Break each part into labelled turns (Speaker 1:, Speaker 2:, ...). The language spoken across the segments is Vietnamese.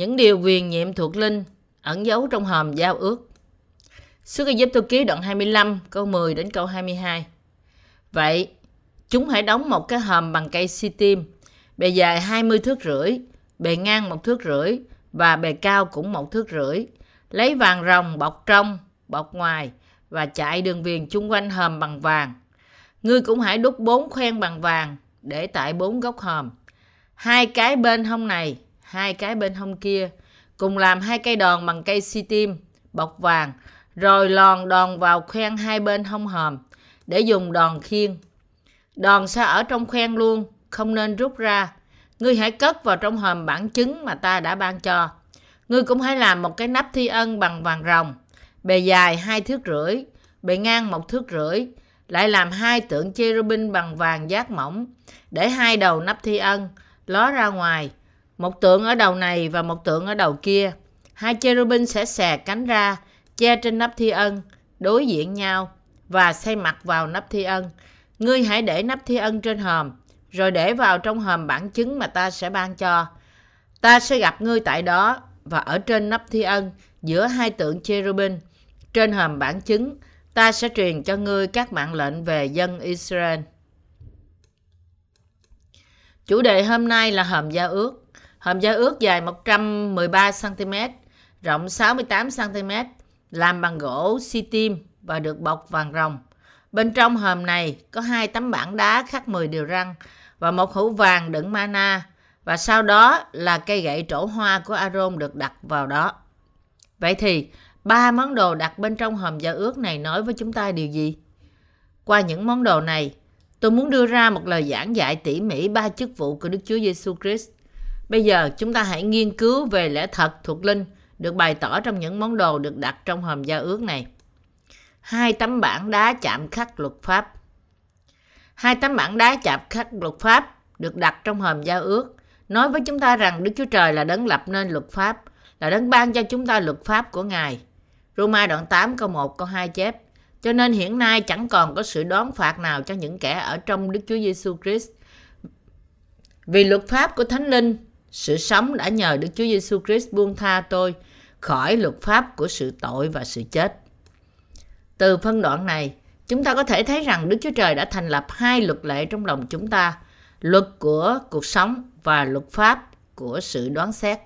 Speaker 1: những điều quyền nhiệm thuộc linh ẩn giấu trong hòm giao ước. Xuất Ai Cập ký đoạn 25 câu 10 đến câu 22. Vậy, chúng hãy đóng một cái hòm bằng cây si tim, bề dài 20 thước rưỡi, bề ngang một thước rưỡi và bề cao cũng một thước rưỡi. Lấy vàng rồng bọc trong, bọc ngoài và chạy đường viền chung quanh hòm bằng vàng. Ngươi cũng hãy đúc bốn khoen bằng vàng để tại bốn góc hòm. Hai cái bên hông này, hai cái bên hông kia, cùng làm hai cây đòn bằng cây si tim, bọc vàng, rồi lòn đòn vào khoen hai bên hông hòm để dùng đòn khiên. Đòn sẽ ở trong khoen luôn, không nên rút ra. Ngươi hãy cất vào trong hòm bản chứng mà ta đã ban cho. Ngươi cũng hãy làm một cái nắp thi ân bằng vàng rồng, bề dài hai thước rưỡi, bề ngang một thước rưỡi, lại làm hai tượng cherubin bằng vàng giác mỏng, để hai đầu nắp thi ân ló ra ngoài, một tượng ở đầu này và một tượng ở đầu kia. Hai cherubin sẽ xè cánh ra, che trên nắp thi ân, đối diện nhau và xây mặt vào nắp thi ân. Ngươi hãy để nắp thi ân trên hòm, rồi để vào trong hòm bản chứng mà ta sẽ ban cho. Ta sẽ gặp ngươi tại đó và ở trên nắp thi ân giữa hai tượng cherubin. Trên hòm bản chứng, ta sẽ truyền cho ngươi các mạng lệnh về dân Israel. Chủ đề hôm nay là hòm gia ước. Hòm giao ước dài 113cm, rộng 68cm, làm bằng gỗ si tim và được bọc vàng rồng. Bên trong hòm này có hai tấm bảng đá khắc 10 điều răng và một hũ vàng đựng mana và sau đó là cây gậy trổ hoa của Aaron được đặt vào đó. Vậy thì ba món đồ đặt bên trong hòm giao ước này nói với chúng ta điều gì? Qua những món đồ này, tôi muốn đưa ra một lời giảng dạy tỉ mỉ ba chức vụ của Đức Chúa Giêsu Christ. Bây giờ chúng ta hãy nghiên cứu về lẽ thật thuộc linh được bày tỏ trong những món đồ được đặt trong hòm giao ước này. Hai tấm bảng đá chạm khắc luật pháp. Hai tấm bảng đá chạm khắc luật pháp được đặt trong hòm giao ước nói với chúng ta rằng Đức Chúa Trời là đấng lập nên luật pháp, là đấng ban cho chúng ta luật pháp của Ngài. Roma đoạn 8 câu 1 câu 2 chép. Cho nên hiện nay chẳng còn có sự đón phạt nào cho những kẻ ở trong Đức Chúa Giêsu Christ. Vì luật pháp của Thánh Linh, sự sống đã nhờ Đức Chúa Giêsu Christ buông tha tôi khỏi luật pháp của sự tội và sự chết. Từ phân đoạn này, chúng ta có thể thấy rằng Đức Chúa Trời đã thành lập hai luật lệ trong lòng chúng ta, luật của cuộc sống và luật pháp của sự đoán xét.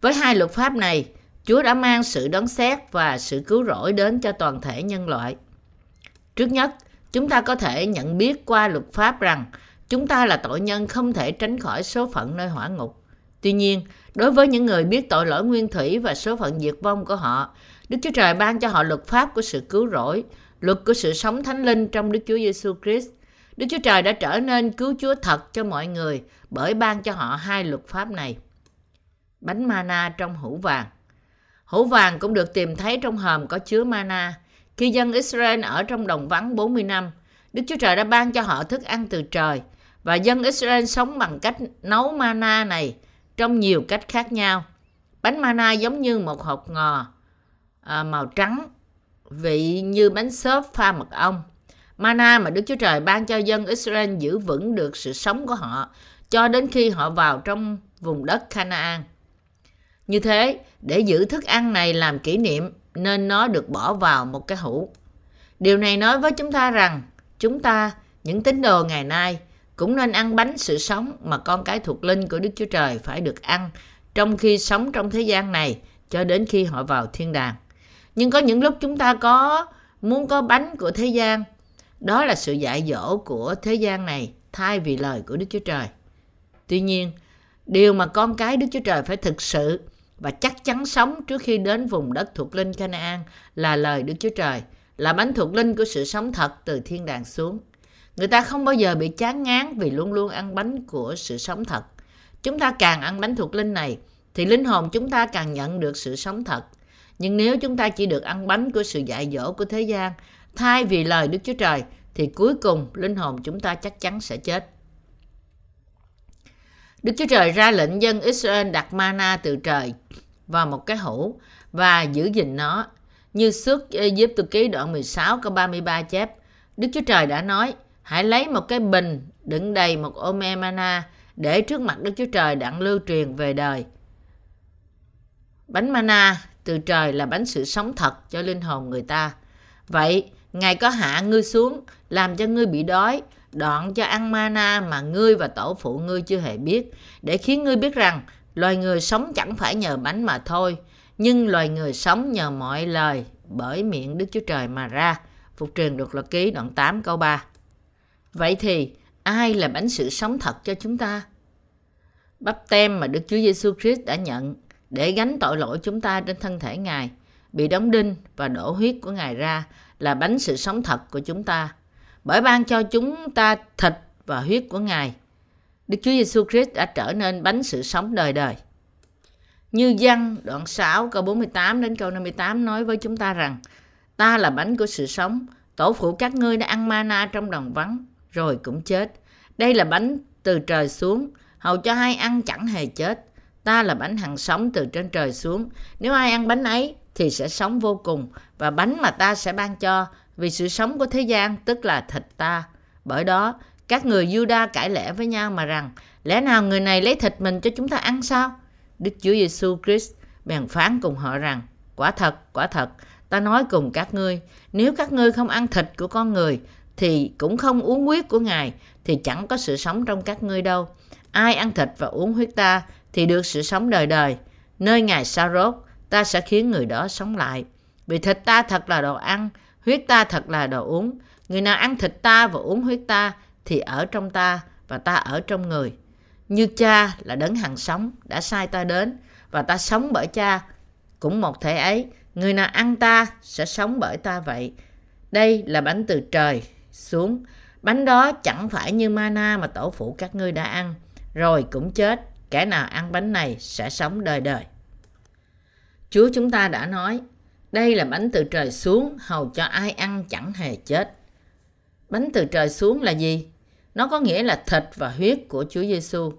Speaker 1: Với hai luật pháp này, Chúa đã mang sự đoán xét và sự cứu rỗi đến cho toàn thể nhân loại. Trước nhất, chúng ta có thể nhận biết qua luật pháp rằng chúng ta là tội nhân không thể tránh khỏi số phận nơi hỏa ngục. Tuy nhiên, đối với những người biết tội lỗi nguyên thủy và số phận diệt vong của họ, Đức Chúa Trời ban cho họ luật pháp của sự cứu rỗi, luật của sự sống thánh linh trong Đức Chúa Giêsu Christ. Đức Chúa Trời đã trở nên cứu Chúa thật cho mọi người bởi ban cho họ hai luật pháp này. Bánh mana trong hũ vàng Hũ vàng cũng được tìm thấy trong hòm có chứa mana. Khi dân Israel ở trong đồng vắng 40 năm, Đức Chúa Trời đã ban cho họ thức ăn từ trời và dân Israel sống bằng cách nấu mana này trong nhiều cách khác nhau. Bánh mana giống như một hộp ngò à, màu trắng, vị như bánh xốp pha mật ong. Mana mà Đức Chúa Trời ban cho dân Israel giữ vững được sự sống của họ cho đến khi họ vào trong vùng đất Canaan. Như thế, để giữ thức ăn này làm kỷ niệm nên nó được bỏ vào một cái hũ. Điều này nói với chúng ta rằng chúng ta, những tín đồ ngày nay, cũng nên ăn bánh sự sống mà con cái thuộc linh của Đức Chúa Trời phải được ăn trong khi sống trong thế gian này cho đến khi họ vào thiên đàng. Nhưng có những lúc chúng ta có muốn có bánh của thế gian, đó là sự dạy dỗ của thế gian này thay vì lời của Đức Chúa Trời. Tuy nhiên, điều mà con cái Đức Chúa Trời phải thực sự và chắc chắn sống trước khi đến vùng đất thuộc linh Canaan là lời Đức Chúa Trời, là bánh thuộc linh của sự sống thật từ thiên đàng xuống. Người ta không bao giờ bị chán ngán vì luôn luôn ăn bánh của sự sống thật. Chúng ta càng ăn bánh thuộc linh này, thì linh hồn chúng ta càng nhận được sự sống thật. Nhưng nếu chúng ta chỉ được ăn bánh của sự dạy dỗ của thế gian, thay vì lời Đức Chúa Trời, thì cuối cùng linh hồn chúng ta chắc chắn sẽ chết. Đức Chúa Trời ra lệnh dân Israel đặt mana từ trời vào một cái hũ và giữ gìn nó. Như suốt Egypt ký đoạn 16 câu 33 chép, Đức Chúa Trời đã nói, hãy lấy một cái bình đựng đầy một ôm mana để trước mặt Đức Chúa Trời đặng lưu truyền về đời. Bánh mana từ trời là bánh sự sống thật cho linh hồn người ta. Vậy, Ngài có hạ ngươi xuống, làm cho ngươi bị đói, đoạn cho ăn mana mà ngươi và tổ phụ ngươi chưa hề biết, để khiến ngươi biết rằng loài người sống chẳng phải nhờ bánh mà thôi, nhưng loài người sống nhờ mọi lời bởi miệng Đức Chúa Trời mà ra. Phục truyền được luật ký đoạn 8 câu 3. Vậy thì, ai là bánh sự sống thật cho chúng ta? Bắp tem mà Đức Chúa Giêsu Christ đã nhận để gánh tội lỗi chúng ta trên thân thể Ngài, bị đóng đinh và đổ huyết của Ngài ra là bánh sự sống thật của chúng ta. Bởi ban cho chúng ta thịt và huyết của Ngài, Đức Chúa Giêsu Christ đã trở nên bánh sự sống đời đời. Như văn đoạn 6 câu 48 đến câu 58 nói với chúng ta rằng Ta là bánh của sự sống, tổ phụ các ngươi đã ăn mana trong đồng vắng, rồi cũng chết. Đây là bánh từ trời xuống, hầu cho ai ăn chẳng hề chết. Ta là bánh hằng sống từ trên trời xuống. Nếu ai ăn bánh ấy thì sẽ sống vô cùng và bánh mà ta sẽ ban cho vì sự sống của thế gian tức là thịt ta. Bởi đó, các người Juda cãi lẽ với nhau mà rằng lẽ nào người này lấy thịt mình cho chúng ta ăn sao? Đức Chúa Giêsu Christ bèn phán cùng họ rằng quả thật, quả thật, ta nói cùng các ngươi, nếu các ngươi không ăn thịt của con người thì cũng không uống huyết của Ngài thì chẳng có sự sống trong các ngươi đâu. Ai ăn thịt và uống huyết ta thì được sự sống đời đời. Nơi Ngài sa rốt, ta sẽ khiến người đó sống lại. Vì thịt ta thật là đồ ăn, huyết ta thật là đồ uống. Người nào ăn thịt ta và uống huyết ta thì ở trong ta và ta ở trong người. Như cha là đấng hằng sống đã sai ta đến và ta sống bởi cha. Cũng một thể ấy, người nào ăn ta sẽ sống bởi ta vậy. Đây là bánh từ trời xuống. Bánh đó chẳng phải như mana mà tổ phụ các ngươi đã ăn, rồi cũng chết. Kẻ nào ăn bánh này sẽ sống đời đời. Chúa chúng ta đã nói, đây là bánh từ trời xuống, hầu cho ai ăn chẳng hề chết. Bánh từ trời xuống là gì? Nó có nghĩa là thịt và huyết của Chúa Giêsu.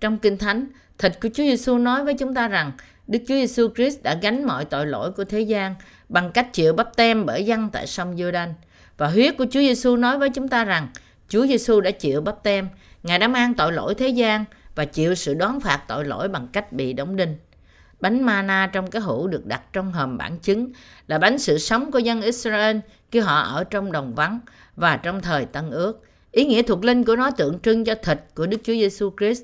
Speaker 1: Trong Kinh Thánh, thịt của Chúa Giêsu nói với chúng ta rằng Đức Chúa Giêsu Christ đã gánh mọi tội lỗi của thế gian bằng cách chịu bắp tem bởi dân tại sông Giô-đanh. Và huyết của Chúa Giêsu nói với chúng ta rằng Chúa Giêsu đã chịu bắp tem, Ngài đã mang tội lỗi thế gian và chịu sự đón phạt tội lỗi bằng cách bị đóng đinh. Bánh mana trong cái hũ được đặt trong hòm bản chứng là bánh sự sống của dân Israel khi họ ở trong đồng vắng và trong thời Tân Ước. Ý nghĩa thuộc linh của nó tượng trưng cho thịt của Đức Chúa Giêsu Christ.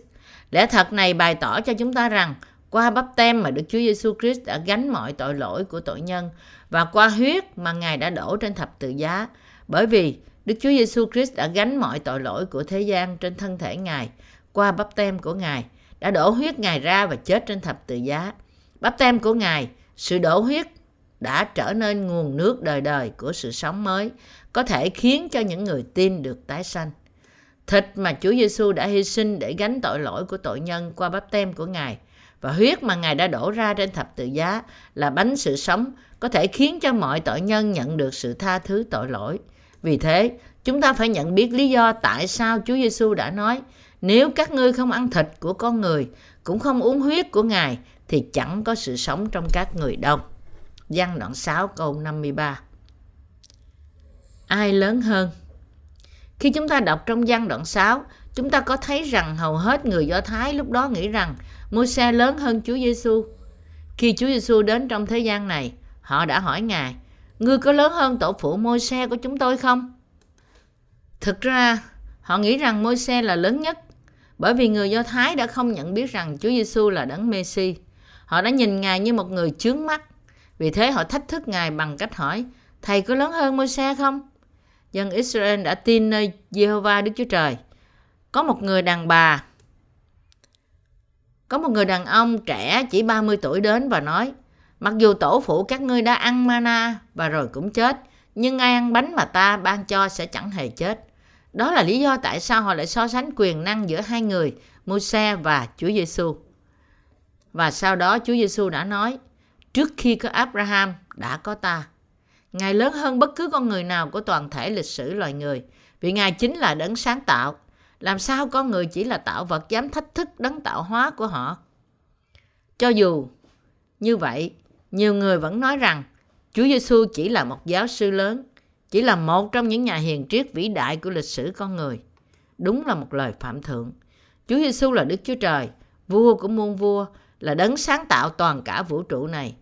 Speaker 1: Lẽ thật này bày tỏ cho chúng ta rằng qua bắp tem mà Đức Chúa Giêsu Christ đã gánh mọi tội lỗi của tội nhân và qua huyết mà Ngài đã đổ trên thập tự giá. Bởi vì Đức Chúa Giêsu Christ đã gánh mọi tội lỗi của thế gian trên thân thể Ngài qua bắp tem của Ngài, đã đổ huyết Ngài ra và chết trên thập tự giá. Bắp tem của Ngài, sự đổ huyết đã trở nên nguồn nước đời đời của sự sống mới, có thể khiến cho những người tin được tái sanh. Thịt mà Chúa Giêsu đã hy sinh để gánh tội lỗi của tội nhân qua bắp tem của Ngài và huyết mà Ngài đã đổ ra trên thập tự giá là bánh sự sống có thể khiến cho mọi tội nhân nhận được sự tha thứ tội lỗi. Vì thế, chúng ta phải nhận biết lý do tại sao Chúa Giêsu đã nói nếu các ngươi không ăn thịt của con người, cũng không uống huyết của Ngài, thì chẳng có sự sống trong các người đâu. Giăng đoạn 6 câu 53 Ai lớn hơn? Khi chúng ta đọc trong văn đoạn 6, chúng ta có thấy rằng hầu hết người Do Thái lúc đó nghĩ rằng Môi-se lớn hơn Chúa Giêsu. Khi Chúa Giêsu đến trong thế gian này, họ đã hỏi Ngài, Ngươi có lớn hơn tổ phụ Môi-se của chúng tôi không? Thực ra, họ nghĩ rằng Môi-se là lớn nhất bởi vì người Do Thái đã không nhận biết rằng Chúa Giêsu là đấng Messi. Họ đã nhìn Ngài như một người chướng mắt. Vì thế họ thách thức Ngài bằng cách hỏi, Thầy có lớn hơn Môi-se không? Dân Israel đã tin nơi Jehovah Đức Chúa Trời. Có một người đàn bà, có một người đàn ông trẻ chỉ 30 tuổi đến và nói, mặc dù tổ phụ các ngươi đã ăn mana và rồi cũng chết, nhưng ai ăn bánh mà ta ban cho sẽ chẳng hề chết. Đó là lý do tại sao họ lại so sánh quyền năng giữa hai người, Môi-se và Chúa Giêsu. Và sau đó Chúa Giêsu đã nói, trước khi có Abraham đã có ta. Ngài lớn hơn bất cứ con người nào của toàn thể lịch sử loài người, vì Ngài chính là đấng sáng tạo. Làm sao con người chỉ là tạo vật dám thách thức đấng tạo hóa của họ? Cho dù như vậy, nhiều người vẫn nói rằng Chúa Giêsu chỉ là một giáo sư lớn, chỉ là một trong những nhà hiền triết vĩ đại của lịch sử con người. Đúng là một lời phạm thượng. Chúa Giêsu là Đức Chúa Trời, vua của muôn vua, là đấng sáng tạo toàn cả vũ trụ này.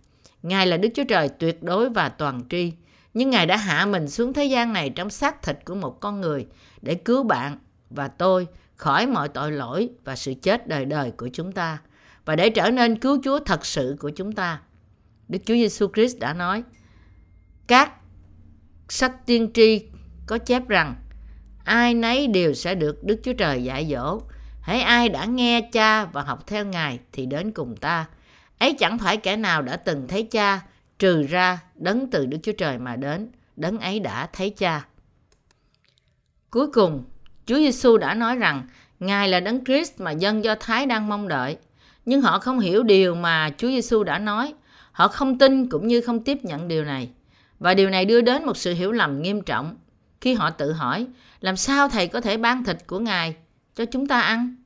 Speaker 1: Ngài là Đức Chúa Trời tuyệt đối và toàn tri. Nhưng Ngài đã hạ mình xuống thế gian này trong xác thịt của một con người để cứu bạn và tôi khỏi mọi tội lỗi và sự chết đời đời của chúng ta và để trở nên cứu Chúa thật sự của chúng ta. Đức Chúa Giêsu Christ đã nói: Các sách tiên tri có chép rằng ai nấy đều sẽ được Đức Chúa Trời dạy dỗ. Hãy ai đã nghe cha và học theo Ngài thì đến cùng ta. Ấy chẳng phải kẻ nào đã từng thấy cha trừ ra đấng từ Đức Chúa Trời mà đến, đấng ấy đã thấy cha. Cuối cùng, Chúa Giêsu đã nói rằng, Ngài là đấng Christ mà dân Do Thái đang mong đợi. Nhưng họ không hiểu điều mà Chúa Giêsu đã nói. Họ không tin cũng như không tiếp nhận điều này. Và điều này đưa đến một sự hiểu lầm nghiêm trọng khi họ tự hỏi, làm sao thầy có thể ban thịt của Ngài cho chúng ta ăn?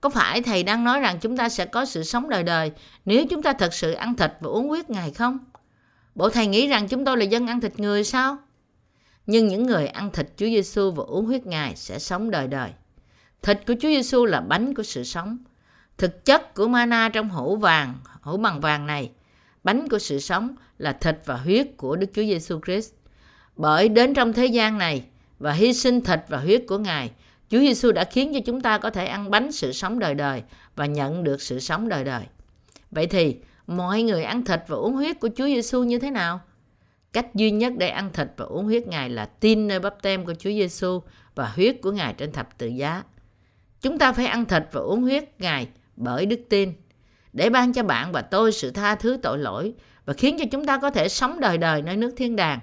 Speaker 1: Có phải thầy đang nói rằng chúng ta sẽ có sự sống đời đời nếu chúng ta thật sự ăn thịt và uống huyết Ngài không? Bộ thầy nghĩ rằng chúng tôi là dân ăn thịt người sao? Nhưng những người ăn thịt Chúa Giêsu và uống huyết Ngài sẽ sống đời đời. Thịt của Chúa Giêsu là bánh của sự sống. Thực chất của mana trong hũ vàng, hũ bằng vàng này, bánh của sự sống là thịt và huyết của Đức Chúa Giêsu Christ. Bởi đến trong thế gian này và hy sinh thịt và huyết của Ngài, Chúa Giêsu đã khiến cho chúng ta có thể ăn bánh sự sống đời đời và nhận được sự sống đời đời. Vậy thì mọi người ăn thịt và uống huyết của Chúa Giêsu như thế nào? Cách duy nhất để ăn thịt và uống huyết Ngài là tin nơi bắp tem của Chúa Giêsu và huyết của Ngài trên thập tự giá. Chúng ta phải ăn thịt và uống huyết Ngài bởi đức tin để ban cho bạn và tôi sự tha thứ tội lỗi và khiến cho chúng ta có thể sống đời đời nơi nước thiên đàng.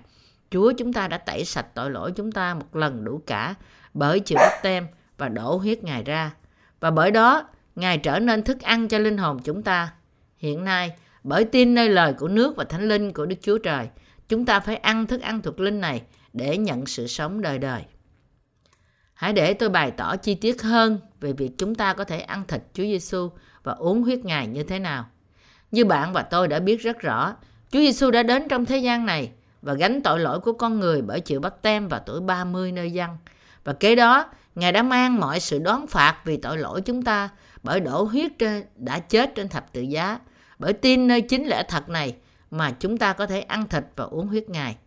Speaker 1: Chúa chúng ta đã tẩy sạch tội lỗi chúng ta một lần đủ cả bởi chịu bắp tem và đổ huyết Ngài ra. Và bởi đó, Ngài trở nên thức ăn cho linh hồn chúng ta. Hiện nay, bởi tin nơi lời của nước và thánh linh của Đức Chúa Trời, chúng ta phải ăn thức ăn thuộc linh này để nhận sự sống đời đời. Hãy để tôi bày tỏ chi tiết hơn về việc chúng ta có thể ăn thịt Chúa Giêsu và uống huyết Ngài như thế nào. Như bạn và tôi đã biết rất rõ, Chúa Giêsu đã đến trong thế gian này và gánh tội lỗi của con người bởi chịu bắt tem vào tuổi 30 nơi dân. Và kế đó, Ngài đã mang mọi sự đoán phạt vì tội lỗi chúng ta bởi đổ huyết trên, đã chết trên thập tự giá. Bởi tin nơi chính lẽ thật này mà chúng ta có thể ăn thịt và uống huyết Ngài.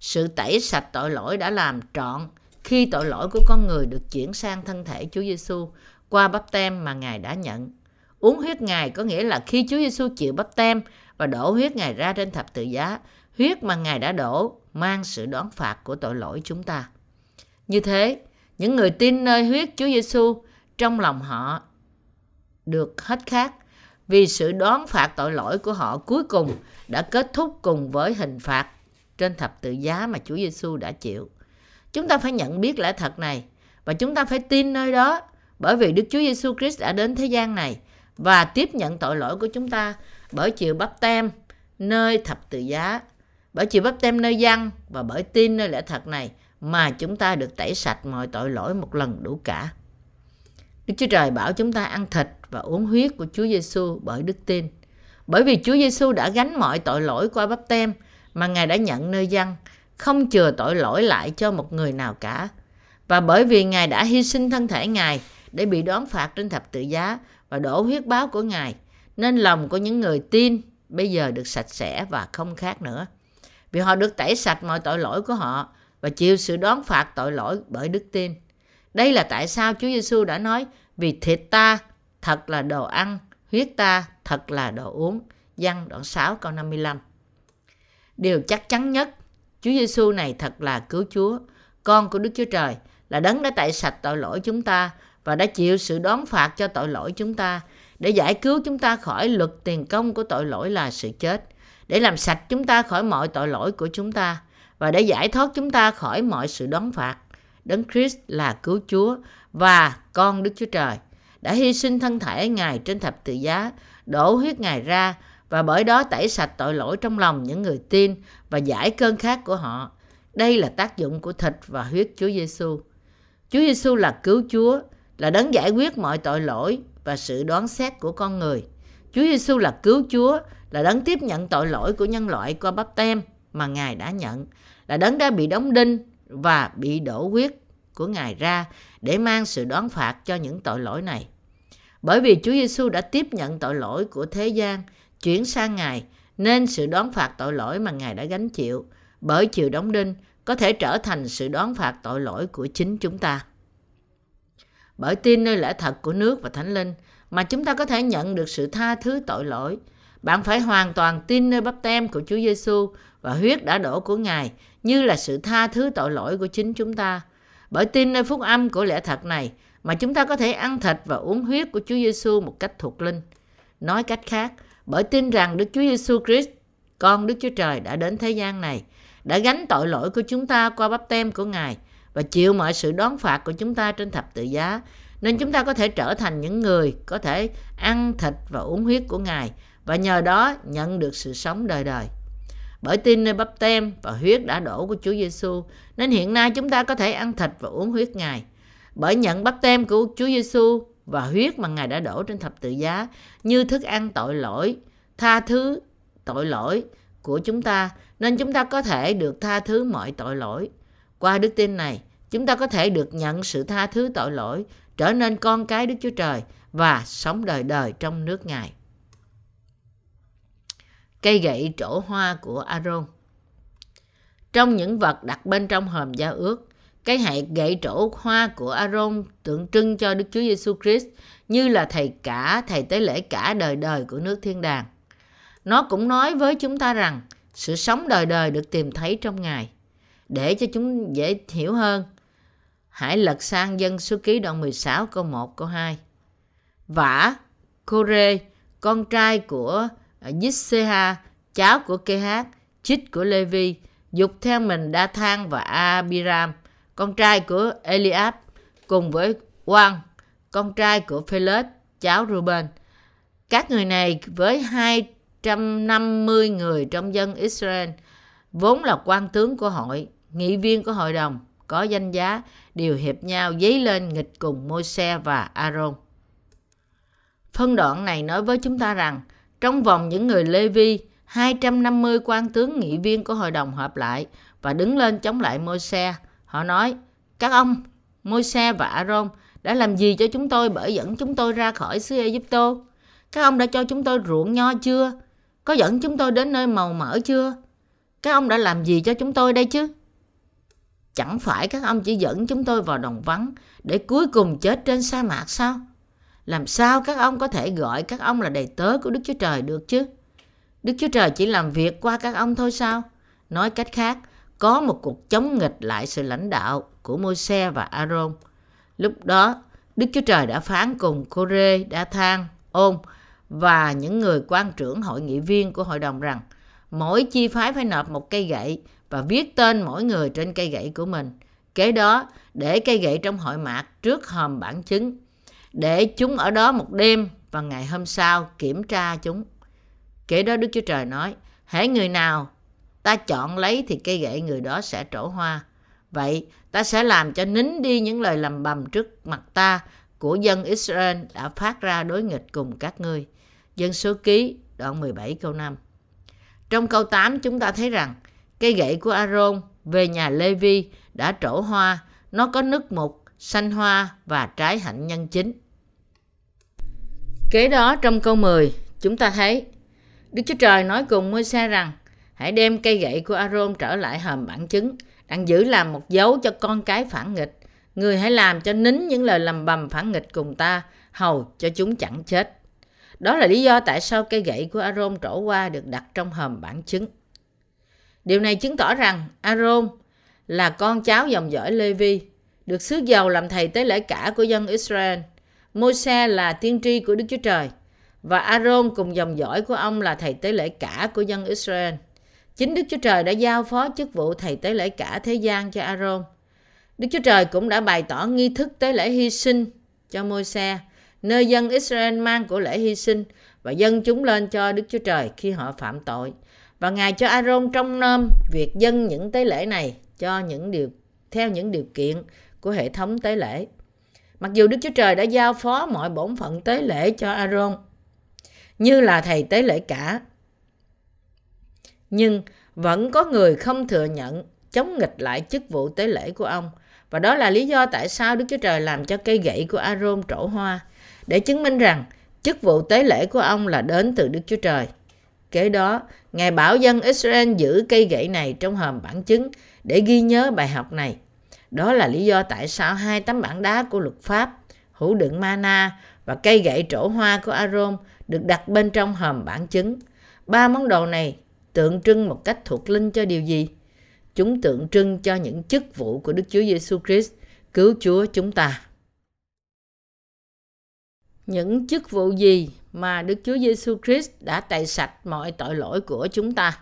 Speaker 1: Sự tẩy sạch tội lỗi đã làm trọn khi tội lỗi của con người được chuyển sang thân thể Chúa Giêsu qua bắp tem mà Ngài đã nhận. Uống huyết Ngài có nghĩa là khi Chúa Giêsu chịu bắp tem và đổ huyết Ngài ra trên thập tự giá, huyết mà Ngài đã đổ mang sự đoán phạt của tội lỗi chúng ta. Như thế, những người tin nơi huyết Chúa Giêsu trong lòng họ được hết khác vì sự đoán phạt tội lỗi của họ cuối cùng đã kết thúc cùng với hình phạt trên thập tự giá mà Chúa Giêsu đã chịu. Chúng ta phải nhận biết lẽ thật này và chúng ta phải tin nơi đó bởi vì Đức Chúa Giêsu Christ đã đến thế gian này và tiếp nhận tội lỗi của chúng ta bởi chịu bắp tem nơi thập tự giá, bởi chịu bắp tem nơi dân và bởi tin nơi lẽ thật này mà chúng ta được tẩy sạch mọi tội lỗi một lần đủ cả. Đức Chúa Trời bảo chúng ta ăn thịt và uống huyết của Chúa Giêsu bởi đức tin. Bởi vì Chúa Giêsu đã gánh mọi tội lỗi qua bắp tem mà Ngài đã nhận nơi dân, không chừa tội lỗi lại cho một người nào cả. Và bởi vì Ngài đã hy sinh thân thể Ngài để bị đón phạt trên thập tự giá và đổ huyết báo của Ngài, nên lòng của những người tin bây giờ được sạch sẽ và không khác nữa. Vì họ được tẩy sạch mọi tội lỗi của họ và chịu sự đón phạt tội lỗi bởi đức tin. Đây là tại sao Chúa Giêsu đã nói vì thịt ta thật là đồ ăn, huyết ta thật là đồ uống. Văn đoạn 6 câu 55 Điều chắc chắn nhất, Chúa Giêsu này thật là cứu Chúa, con của Đức Chúa Trời, là đấng đã tẩy sạch tội lỗi chúng ta và đã chịu sự đón phạt cho tội lỗi chúng ta. Để giải cứu chúng ta khỏi luật tiền công của tội lỗi là sự chết, để làm sạch chúng ta khỏi mọi tội lỗi của chúng ta và để giải thoát chúng ta khỏi mọi sự đón phạt. Đấng Christ là cứu Chúa và con Đức Chúa Trời đã hy sinh thân thể Ngài trên thập tự giá, đổ huyết Ngài ra và bởi đó tẩy sạch tội lỗi trong lòng những người tin và giải cơn khát của họ. Đây là tác dụng của thịt và huyết Chúa Giêsu. Chúa Giêsu là cứu Chúa, là đấng giải quyết mọi tội lỗi và sự đoán xét của con người. Chúa Giêsu là cứu Chúa, là đấng tiếp nhận tội lỗi của nhân loại qua bắp tem mà Ngài đã nhận, là đấng đã bị đóng đinh và bị đổ huyết của Ngài ra để mang sự đoán phạt cho những tội lỗi này. Bởi vì Chúa Giêsu đã tiếp nhận tội lỗi của thế gian, chuyển sang Ngài, nên sự đón phạt tội lỗi mà Ngài đã gánh chịu bởi chiều đóng đinh có thể trở thành sự đón phạt tội lỗi của chính chúng ta. Bởi tin nơi lẽ thật của nước và thánh linh mà chúng ta có thể nhận được sự tha thứ tội lỗi. Bạn phải hoàn toàn tin nơi bắp tem của Chúa Giêsu và huyết đã đổ của Ngài như là sự tha thứ tội lỗi của chính chúng ta. Bởi tin nơi phúc âm của lẽ thật này mà chúng ta có thể ăn thịt và uống huyết của Chúa Giêsu một cách thuộc linh. Nói cách khác, bởi tin rằng Đức Chúa Giêsu Christ, con Đức Chúa Trời đã đến thế gian này, đã gánh tội lỗi của chúng ta qua bắp tem của Ngài và chịu mọi sự đón phạt của chúng ta trên thập tự giá, nên chúng ta có thể trở thành những người có thể ăn thịt và uống huyết của Ngài và nhờ đó nhận được sự sống đời đời. Bởi tin nơi bắp tem và huyết đã đổ của Chúa Giêsu, nên hiện nay chúng ta có thể ăn thịt và uống huyết Ngài. Bởi nhận bắp tem của Chúa Giêsu và huyết mà Ngài đã đổ trên thập tự giá như thức ăn tội lỗi, tha thứ tội lỗi của chúng ta, nên chúng ta có thể được tha thứ mọi tội lỗi. Qua đức tin này, chúng ta có thể được nhận sự tha thứ tội lỗi, trở nên con cái Đức Chúa Trời và sống đời đời trong nước Ngài cây gậy trổ hoa của Aaron. Trong những vật đặt bên trong hòm giao ước, cái hạt gậy trổ hoa của Aaron tượng trưng cho Đức Chúa Giêsu Christ như là thầy cả, thầy tế lễ cả đời đời của nước thiên đàng. Nó cũng nói với chúng ta rằng sự sống đời đời được tìm thấy trong Ngài. Để cho chúng dễ hiểu hơn, hãy lật sang dân số ký đoạn 16 câu 1 câu 2. Vả, Kore, con trai của Ờ, Yisseha, cháu của Kehat, Chích của Levi, dục theo mình Đa Thang và Abiram, con trai của Eliab, cùng với Quang, con trai của Phelet, cháu Ruben. Các người này với 250 người trong dân Israel, vốn là quan tướng của hội, nghị viên của hội đồng, có danh giá, đều hiệp nhau dấy lên nghịch cùng Môi-se và Aaron. Phân đoạn này nói với chúng ta rằng, trong vòng những người Lê Vi, 250 quan tướng nghị viên của hội đồng họp lại và đứng lên chống lại Môi-se. Họ nói, các ông, Môi-se và Aaron đã làm gì cho chúng tôi bởi dẫn chúng tôi ra khỏi xứ Egypto? Các ông đã cho chúng tôi ruộng nho chưa? Có dẫn chúng tôi đến nơi màu mỡ chưa? Các ông đã làm gì cho chúng tôi đây chứ? Chẳng phải các ông chỉ dẫn chúng tôi vào đồng vắng để cuối cùng chết trên sa mạc sao? Làm sao các ông có thể gọi các ông là đầy tớ của Đức Chúa Trời được chứ? Đức Chúa Trời chỉ làm việc qua các ông thôi sao? Nói cách khác, có một cuộc chống nghịch lại sự lãnh đạo của Môi-se và Aaron. Lúc đó, Đức Chúa Trời đã phán cùng Cô-rê, Đa Thang, Ôn và những người quan trưởng hội nghị viên của hội đồng rằng mỗi chi phái phải nộp một cây gậy và viết tên mỗi người trên cây gậy của mình. Kế đó, để cây gậy trong hội mạc trước hòm bản chứng để chúng ở đó một đêm và ngày hôm sau kiểm tra chúng. Kể đó Đức Chúa Trời nói, hãy người nào ta chọn lấy thì cây gậy người đó sẽ trổ hoa. Vậy ta sẽ làm cho nín đi những lời lầm bầm trước mặt ta của dân Israel đã phát ra đối nghịch cùng các ngươi. Dân số ký đoạn 17 câu 5. Trong câu 8 chúng ta thấy rằng cây gậy của Aaron về nhà Lê-vi đã trổ hoa, nó có nước mục, xanh hoa và trái hạnh nhân chính. Kế đó trong câu 10, chúng ta thấy Đức Chúa Trời nói cùng môi xe rằng hãy đem cây gậy của Aaron trở lại hòm bản chứng, đang giữ làm một dấu cho con cái phản nghịch. Người hãy làm cho nín những lời lầm bầm phản nghịch cùng ta, hầu cho chúng chẳng chết. Đó là lý do tại sao cây gậy của Aaron trổ qua được đặt trong hòm bản chứng. Điều này chứng tỏ rằng Aaron là con cháu dòng dõi Levi, được xứ giàu làm thầy tế lễ cả của dân Israel. Môi-se là tiên tri của Đức Chúa Trời và Aaron cùng dòng dõi của ông là thầy tế lễ cả của dân Israel. Chính Đức Chúa Trời đã giao phó chức vụ thầy tế lễ cả thế gian cho Aaron. Đức Chúa Trời cũng đã bày tỏ nghi thức tế lễ hy sinh cho Môi-se, nơi dân Israel mang của lễ hy sinh và dân chúng lên cho Đức Chúa Trời khi họ phạm tội. Và Ngài cho Aaron trong nom việc dân những tế lễ này cho những điều theo những điều kiện của hệ thống tế lễ. Mặc dù Đức Chúa Trời đã giao phó mọi bổn phận tế lễ cho Aaron, như là thầy tế lễ cả, nhưng vẫn có người không thừa nhận chống nghịch lại chức vụ tế lễ của ông. Và đó là lý do tại sao Đức Chúa Trời làm cho cây gậy của Aaron trổ hoa, để chứng minh rằng chức vụ tế lễ của ông là đến từ Đức Chúa Trời. Kế đó, Ngài bảo dân Israel giữ cây gậy này trong hòm bản chứng để ghi nhớ bài học này. Đó là lý do tại sao hai tấm bản đá của luật pháp, hũ đựng mana và cây gậy trổ hoa của Aaron được đặt bên trong hòm bản chứng. Ba món đồ này tượng trưng một cách thuộc linh cho điều gì? Chúng tượng trưng cho những chức vụ của Đức Chúa Giêsu Christ, cứu Chúa chúng ta. Những chức vụ gì mà Đức Chúa Giêsu Christ đã tẩy sạch mọi tội lỗi của chúng ta?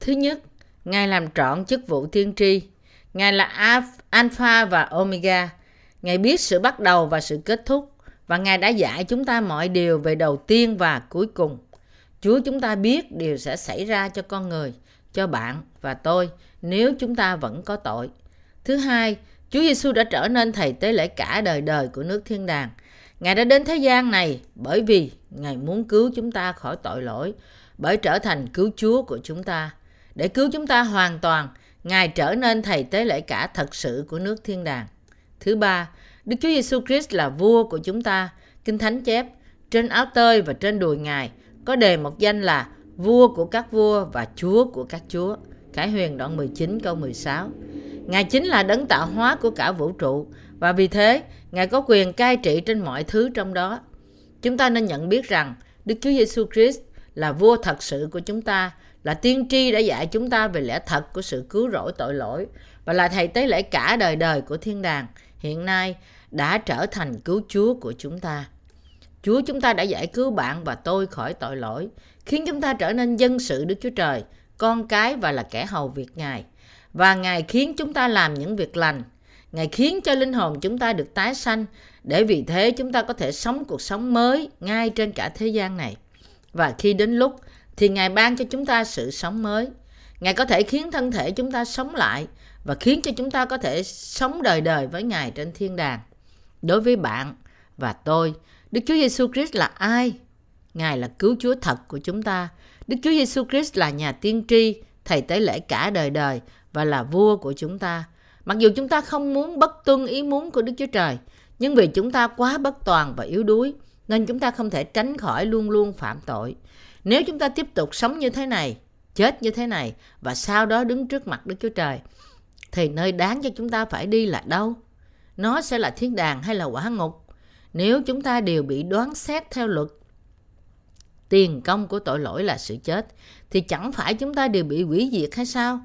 Speaker 1: Thứ nhất, Ngài làm trọn chức vụ tiên tri. Ngài là Alpha và Omega. Ngài biết sự bắt đầu và sự kết thúc và Ngài đã dạy chúng ta mọi điều về đầu tiên và cuối cùng. Chúa chúng ta biết điều sẽ xảy ra cho con người, cho bạn và tôi nếu chúng ta vẫn có tội. Thứ hai, Chúa Giêsu đã trở nên thầy tế lễ cả đời đời của nước thiên đàng. Ngài đã đến thế gian này bởi vì Ngài muốn cứu chúng ta khỏi tội lỗi, bởi trở thành cứu Chúa của chúng ta. Để cứu chúng ta hoàn toàn, Ngài trở nên thầy tế lễ cả thật sự của nước thiên đàng. Thứ ba, Đức Chúa Giêsu Christ là vua của chúng ta. Kinh Thánh chép, trên áo tơi và trên đùi Ngài có đề một danh là vua của các vua và chúa của các chúa. Khải Huyền đoạn 19 câu 16. Ngài chính là đấng tạo hóa của cả vũ trụ và vì thế Ngài có quyền cai trị trên mọi thứ trong đó. Chúng ta nên nhận biết rằng Đức Chúa Giêsu Christ là vua thật sự của chúng ta, là tiên tri đã dạy chúng ta về lẽ thật của sự cứu rỗi tội lỗi và là thầy tế lễ cả đời đời của thiên đàng, hiện nay đã trở thành cứu Chúa của chúng ta. Chúa chúng ta đã giải cứu bạn và tôi khỏi tội lỗi, khiến chúng ta trở nên dân sự Đức Chúa Trời, con cái và là kẻ hầu việc Ngài. Và Ngài khiến chúng ta làm những việc lành. Ngài khiến cho linh hồn chúng ta được tái sanh, để vì thế chúng ta có thể sống cuộc sống mới ngay trên cả thế gian này. Và khi đến lúc thì Ngài ban cho chúng ta sự sống mới. Ngài có thể khiến thân thể chúng ta sống lại và khiến cho chúng ta có thể sống đời đời với Ngài trên thiên đàng. Đối với bạn và tôi, Đức Chúa Giêsu Christ là ai? Ngài là cứu Chúa thật của chúng ta. Đức Chúa Giêsu Christ là nhà tiên tri, thầy tế lễ cả đời đời và là vua của chúng ta. Mặc dù chúng ta không muốn bất tuân ý muốn của Đức Chúa Trời, nhưng vì chúng ta quá bất toàn và yếu đuối, nên chúng ta không thể tránh khỏi luôn luôn phạm tội. Nếu chúng ta tiếp tục sống như thế này, chết như thế này và sau đó đứng trước mặt Đức Chúa Trời, thì nơi đáng cho chúng ta phải đi là đâu? Nó sẽ là thiên đàng hay là quả ngục? Nếu chúng ta đều bị đoán xét theo luật tiền công của tội lỗi là sự chết, thì chẳng phải chúng ta đều bị hủy diệt hay sao?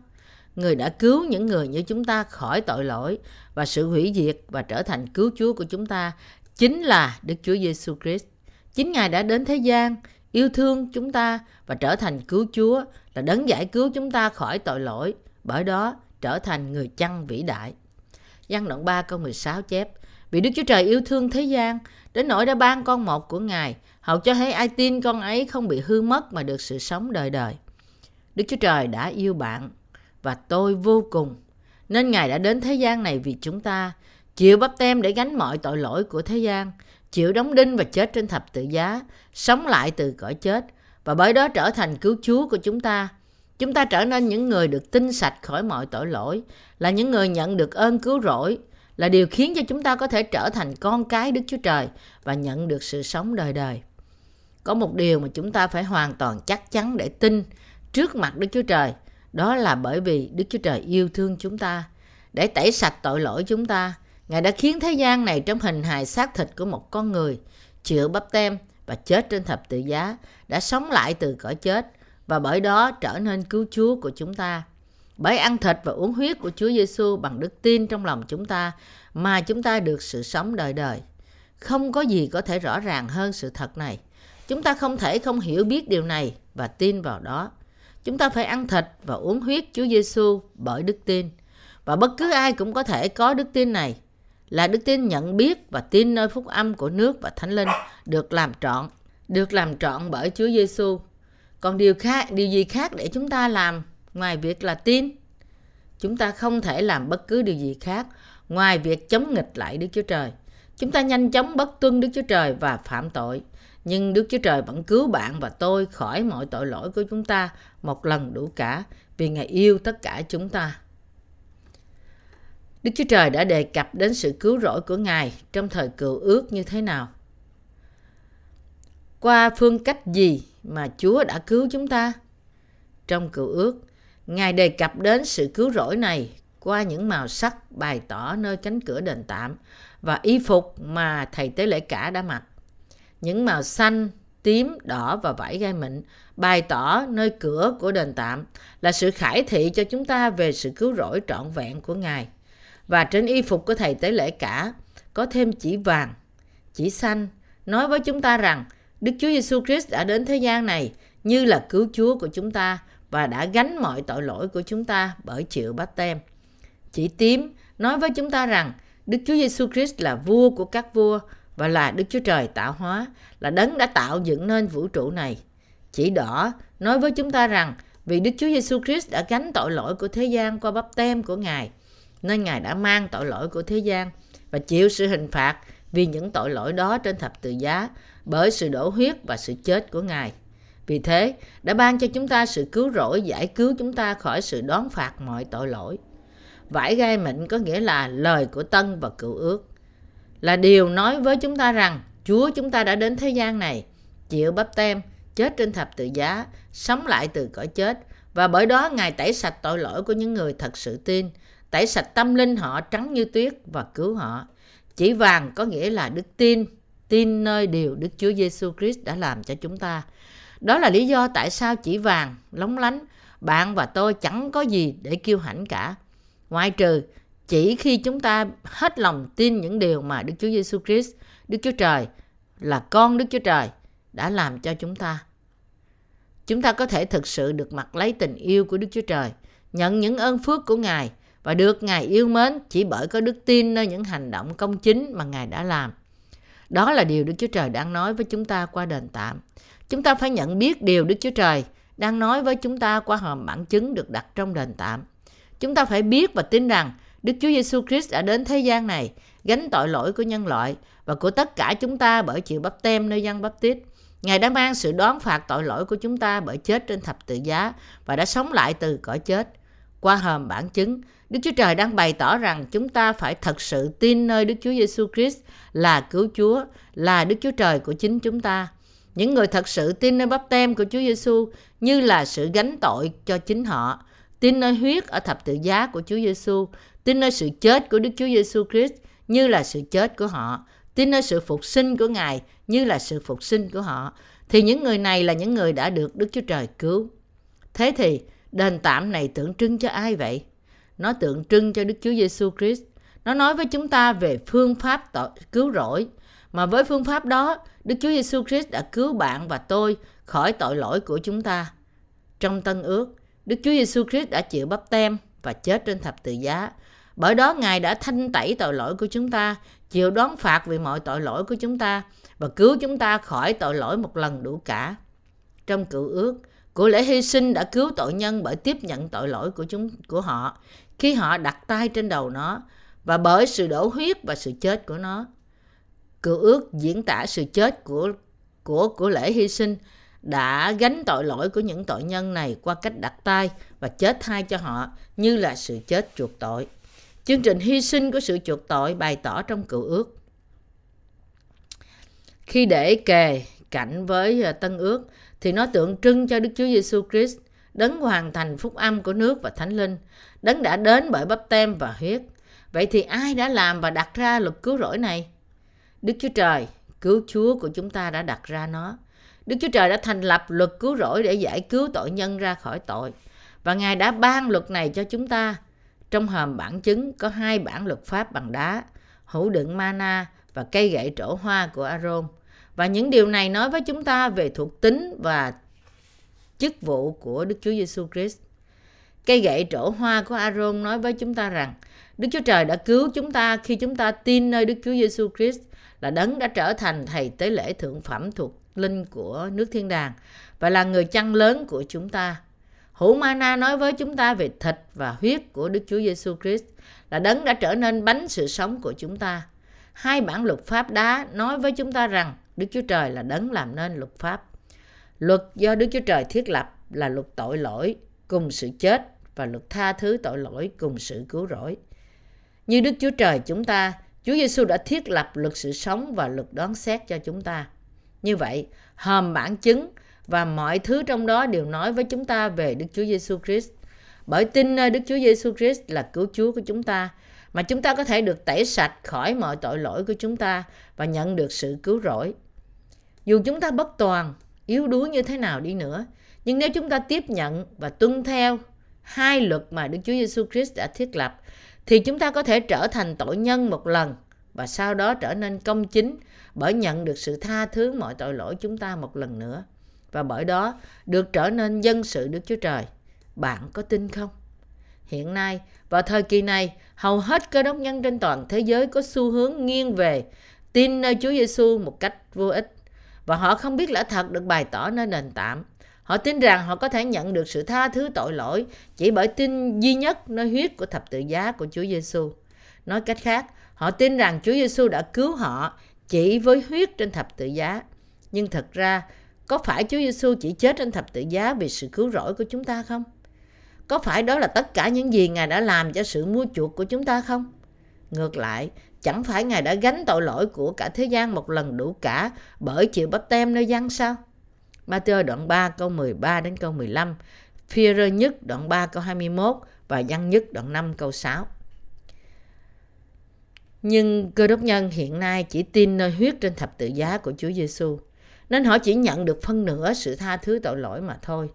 Speaker 1: Người đã cứu những người như chúng ta khỏi tội lỗi và sự hủy diệt và trở thành cứu Chúa của chúng ta chính là Đức Chúa Giêsu Christ. Chính Ngài đã đến thế gian, yêu thương chúng ta và trở thành cứu Chúa là đấng giải cứu chúng ta khỏi tội lỗi, bởi đó trở thành người chăn vĩ đại. Giăng đoạn 3 câu 16 chép vì Đức Chúa Trời yêu thương thế gian, đến nỗi đã ban con một của Ngài, hầu cho thấy ai tin con ấy không bị hư mất mà được sự sống đời đời. Đức Chúa Trời đã yêu bạn và tôi vô cùng, nên Ngài đã đến thế gian này vì chúng ta, chịu bắp tem để gánh mọi tội lỗi của thế gian, chịu đóng đinh và chết trên thập tự giá, sống lại từ cõi chết và bởi đó trở thành cứu Chúa của chúng ta. Chúng ta trở nên những người được tinh sạch khỏi mọi tội lỗi, là những người nhận được ơn cứu rỗi, là điều khiến cho chúng ta có thể trở thành con cái Đức Chúa Trời và nhận được sự sống đời đời. Có một điều mà chúng ta phải hoàn toàn chắc chắn để tin trước mặt Đức Chúa Trời, đó là bởi vì Đức Chúa Trời yêu thương chúng ta, để tẩy sạch tội lỗi chúng ta. Ngài đã khiến thế gian này trong hình hài xác thịt của một con người, chịu bắp tem và chết trên thập tự giá, đã sống lại từ cõi chết và bởi đó trở nên cứu Chúa của chúng ta. Bởi ăn thịt và uống huyết của Chúa Giêsu bằng đức tin trong lòng chúng ta mà chúng ta được sự sống đời đời. Không có gì có thể rõ ràng hơn sự thật này. Chúng ta không thể không hiểu biết điều này và tin vào đó. Chúng ta phải ăn thịt và uống huyết Chúa Giêsu bởi đức tin. Và bất cứ ai cũng có thể có đức tin này là đức tin nhận biết và tin nơi phúc âm của nước và thánh linh được làm trọn, được làm trọn bởi Chúa Giêsu. Còn điều khác, điều gì khác để chúng ta làm ngoài việc là tin. Chúng ta không thể làm bất cứ điều gì khác ngoài việc chống nghịch lại Đức Chúa Trời. Chúng ta nhanh chóng bất tuân Đức Chúa Trời và phạm tội. Nhưng Đức Chúa Trời vẫn cứu bạn và tôi khỏi mọi tội lỗi của chúng ta một lần đủ cả vì Ngài yêu tất cả chúng ta. Đức Chúa Trời đã đề cập đến sự cứu rỗi của Ngài trong thời cựu ước như thế nào? Qua phương cách gì mà Chúa đã cứu chúng ta? Trong cựu ước, Ngài đề cập đến sự cứu rỗi này qua những màu sắc bày tỏ nơi cánh cửa đền tạm và y phục mà thầy tế lễ cả đã mặc. Những màu xanh, tím, đỏ và vải gai mịn bày tỏ nơi cửa của đền tạm là sự khải thị cho chúng ta về sự cứu rỗi trọn vẹn của Ngài. Và trên y phục của thầy tế lễ cả có thêm chỉ vàng, chỉ xanh, nói với chúng ta rằng Đức Chúa Giêsu Christ đã đến thế gian này như là cứu Chúa của chúng ta và đã gánh mọi tội lỗi của chúng ta bởi chịu bát tem. Chỉ tím nói với chúng ta rằng Đức Chúa Giêsu Christ là vua của các vua và là Đức Chúa Trời tạo hóa, là đấng đã tạo dựng nên vũ trụ này. Chỉ đỏ nói với chúng ta rằng vì Đức Chúa Giêsu Christ đã gánh tội lỗi của thế gian qua bắp tem của Ngài, nên Ngài đã mang tội lỗi của thế gian và chịu sự hình phạt vì những tội lỗi đó trên thập tự giá bởi sự đổ huyết và sự chết của Ngài. Vì thế, đã ban cho chúng ta sự cứu rỗi giải cứu chúng ta khỏi sự đón phạt mọi tội lỗi. Vải gai mịn có nghĩa là lời của tân và cựu ước. Là điều nói với chúng ta rằng Chúa chúng ta đã đến thế gian này, chịu bắp tem, chết trên thập tự giá, sống lại từ cõi chết và bởi đó Ngài tẩy sạch tội lỗi của những người thật sự tin, tẩy sạch tâm linh họ trắng như tuyết và cứu họ. Chỉ vàng có nghĩa là đức tin, tin nơi điều Đức Chúa Giêsu Christ đã làm cho chúng ta. Đó là lý do tại sao chỉ vàng, lóng lánh, bạn và tôi chẳng có gì để kiêu hãnh cả. Ngoại trừ chỉ khi chúng ta hết lòng tin những điều mà Đức Chúa Giêsu Christ, Đức Chúa Trời là con Đức Chúa Trời đã làm cho chúng ta. Chúng ta có thể thực sự được mặc lấy tình yêu của Đức Chúa Trời, nhận những ơn phước của Ngài và được Ngài yêu mến chỉ bởi có đức tin nơi những hành động công chính mà Ngài đã làm. Đó là điều Đức Chúa Trời đang nói với chúng ta qua đền tạm. Chúng ta phải nhận biết điều Đức Chúa Trời đang nói với chúng ta qua hòm bản chứng được đặt trong đền tạm. Chúng ta phải biết và tin rằng Đức Chúa Giêsu Christ đã đến thế gian này gánh tội lỗi của nhân loại và của tất cả chúng ta bởi chịu bắp tem nơi dân bắp tít. Ngài đã mang sự đoán phạt tội lỗi của chúng ta bởi chết trên thập tự giá và đã sống lại từ cõi chết. Qua hòm bản chứng, Đức Chúa Trời đang bày tỏ rằng chúng ta phải thật sự tin nơi Đức Chúa Giêsu Christ là cứu Chúa, là Đức Chúa Trời của chính chúng ta. Những người thật sự tin nơi bắp tem của Chúa Giêsu như là sự gánh tội cho chính họ, tin nơi huyết ở thập tự giá của Chúa Giêsu, tin nơi sự chết của Đức Chúa Giêsu Christ như là sự chết của họ, tin nơi sự phục sinh của Ngài như là sự phục sinh của họ, thì những người này là những người đã được Đức Chúa Trời cứu. Thế thì đền tạm này tượng trưng cho ai vậy? Nó tượng trưng cho Đức Chúa Giêsu Christ. Nó nói với chúng ta về phương pháp tội, cứu rỗi. Mà với phương pháp đó, Đức Chúa Giêsu Christ đã cứu bạn và tôi khỏi tội lỗi của chúng ta. Trong Tân Ước, Đức Chúa Giêsu Christ đã chịu bắp tem và chết trên thập tự giá. Bởi đó Ngài đã thanh tẩy tội lỗi của chúng ta, chịu đón phạt vì mọi tội lỗi của chúng ta và cứu chúng ta khỏi tội lỗi một lần đủ cả. Trong cựu ước, của lễ hy sinh đã cứu tội nhân bởi tiếp nhận tội lỗi của chúng của họ khi họ đặt tay trên đầu nó và bởi sự đổ huyết và sự chết của nó. Cựu ước diễn tả sự chết của của của lễ hy sinh đã gánh tội lỗi của những tội nhân này qua cách đặt tay và chết thay cho họ như là sự chết chuộc tội. Chương trình hy sinh của sự chuộc tội bày tỏ trong cựu ước. Khi để kề cạnh với ờ, tân ước thì nó tượng trưng cho Đức Chúa Giêsu Christ, đấng hoàn thành phúc âm của nước và thánh linh, đấng đã đến bởi bắp tem và huyết. Vậy thì ai đã làm và đặt ra luật cứu rỗi này? Đức Chúa Trời, cứu Chúa của chúng ta đã đặt ra nó. Đức Chúa Trời đã thành lập luật cứu rỗi để giải cứu tội nhân ra khỏi tội. Và Ngài đã ban luật này cho chúng ta. Trong hòm bản chứng có hai bản luật pháp bằng đá, hữu đựng mana và cây gậy trổ hoa của Aaron. Và những điều này nói với chúng ta về thuộc tính và chức vụ của Đức Chúa Giêsu Christ. Cây gậy trổ hoa của Aaron nói với chúng ta rằng, Đức Chúa Trời đã cứu chúng ta khi chúng ta tin nơi Đức Chúa Giêsu Christ là đấng đã trở thành thầy tế lễ thượng phẩm thuộc linh của nước thiên đàng và là người chăn lớn của chúng ta. Hữu Mana nói với chúng ta về thịt và huyết của Đức Chúa Giêsu Christ là đấng đã trở nên bánh sự sống của chúng ta. Hai bản luật pháp đá nói với chúng ta rằng Đức Chúa Trời là đấng làm nên luật pháp. Luật do Đức Chúa Trời thiết lập là luật tội lỗi cùng sự chết và luật tha thứ tội lỗi cùng sự cứu rỗi. Như Đức Chúa Trời chúng ta, Chúa Giêsu đã thiết lập luật sự sống và luật đoán xét cho chúng ta. Như vậy, hòm bản chứng và mọi thứ trong đó đều nói với chúng ta về Đức Chúa Giêsu Christ. Bởi tin nơi Đức Chúa Giêsu Christ là cứu Chúa của chúng ta, mà chúng ta có thể được tẩy sạch khỏi mọi tội lỗi của chúng ta và nhận được sự cứu rỗi. Dù chúng ta bất toàn, yếu đuối như thế nào đi nữa, nhưng nếu chúng ta tiếp nhận và tuân theo hai luật mà Đức Chúa Giêsu Christ đã thiết lập, thì chúng ta có thể trở thành tội nhân một lần và sau đó trở nên công chính bởi nhận được sự tha thứ mọi tội lỗi chúng ta một lần nữa và bởi đó được trở nên dân sự Đức Chúa Trời. Bạn có tin không? Hiện nay, vào thời kỳ này, hầu hết cơ đốc nhân trên toàn thế giới có xu hướng nghiêng về tin nơi Chúa Giêsu một cách vô ích và họ không biết lẽ thật được bày tỏ nơi nền tạm Họ tin rằng họ có thể nhận được sự tha thứ tội lỗi chỉ bởi tin duy nhất nơi huyết của thập tự giá của Chúa Giêsu. Nói cách khác, họ tin rằng Chúa Giêsu đã cứu họ chỉ với huyết trên thập tự giá. Nhưng thật ra, có phải Chúa Giêsu chỉ chết trên thập tự giá vì sự cứu rỗi của chúng ta không? Có phải đó là tất cả những gì Ngài đã làm cho sự mua chuộc của chúng ta không? Ngược lại, chẳng phải Ngài đã gánh tội lỗi của cả thế gian một lần đủ cả bởi chịu bắt tem nơi dân sao? Matthew đoạn 3 câu 13 đến câu 15, Phi-rơ nhất đoạn 3 câu 21 và dân nhất đoạn 5 câu 6. Nhưng cơ đốc nhân hiện nay chỉ tin nơi huyết trên thập tự giá của Chúa Giêsu, nên họ chỉ nhận được phân nửa sự tha thứ tội lỗi mà thôi.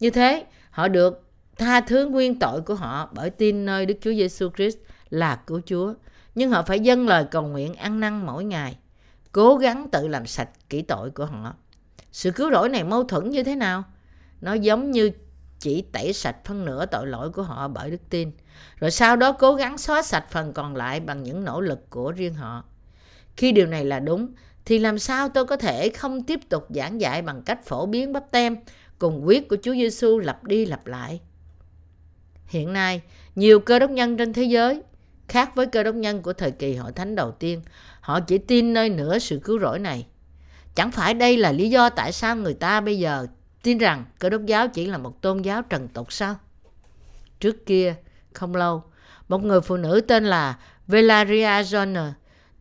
Speaker 1: Như thế, họ được tha thứ nguyên tội của họ bởi tin nơi Đức Chúa Giêsu Christ là cứu Chúa. Nhưng họ phải dâng lời cầu nguyện ăn năn mỗi ngày, cố gắng tự làm sạch kỹ tội của họ. Sự cứu rỗi này mâu thuẫn như thế nào? Nó giống như chỉ tẩy sạch phân nửa tội lỗi của họ bởi đức tin, rồi sau đó cố gắng xóa sạch phần còn lại bằng những nỗ lực của riêng họ. Khi điều này là đúng, thì làm sao tôi có thể không tiếp tục giảng dạy bằng cách phổ biến bắp tem cùng quyết của Chúa Giêsu lặp đi lặp lại? Hiện nay, nhiều cơ đốc nhân trên thế giới, khác với cơ đốc nhân của thời kỳ hội thánh đầu tiên, họ chỉ tin nơi nửa sự cứu rỗi này. Chẳng phải đây là lý do tại sao người ta bây giờ tin rằng cơ đốc giáo chỉ là một tôn giáo trần tục sao? Trước kia, không lâu, một người phụ nữ tên là Valeria Joyner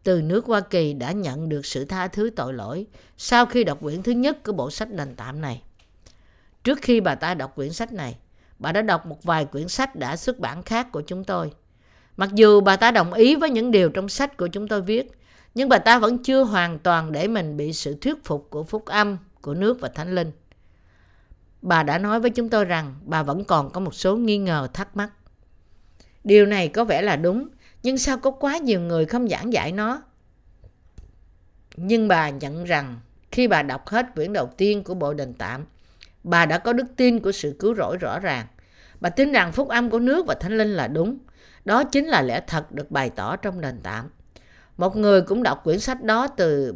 Speaker 1: từ nước Hoa Kỳ đã nhận được sự tha thứ tội lỗi sau khi đọc quyển thứ nhất của bộ sách đền tạm này. Trước khi bà ta đọc quyển sách này, bà đã đọc một vài quyển sách đã xuất bản khác của chúng tôi. Mặc dù bà ta đồng ý với những điều trong sách của chúng tôi viết, nhưng bà ta vẫn chưa hoàn toàn để mình bị sự thuyết phục của phúc âm, của nước và thánh linh. Bà đã nói với chúng tôi rằng bà vẫn còn có một số nghi ngờ thắc mắc. Điều này có vẻ là đúng, nhưng sao có quá nhiều người không giảng giải nó? Nhưng bà nhận rằng khi bà đọc hết quyển đầu tiên của bộ đền tạm, bà đã có đức tin của sự cứu rỗi rõ ràng. Bà tin rằng phúc âm của nước và thánh linh là đúng. Đó chính là lẽ thật được bày tỏ trong nền tạm. Một người cũng đọc quyển sách đó từ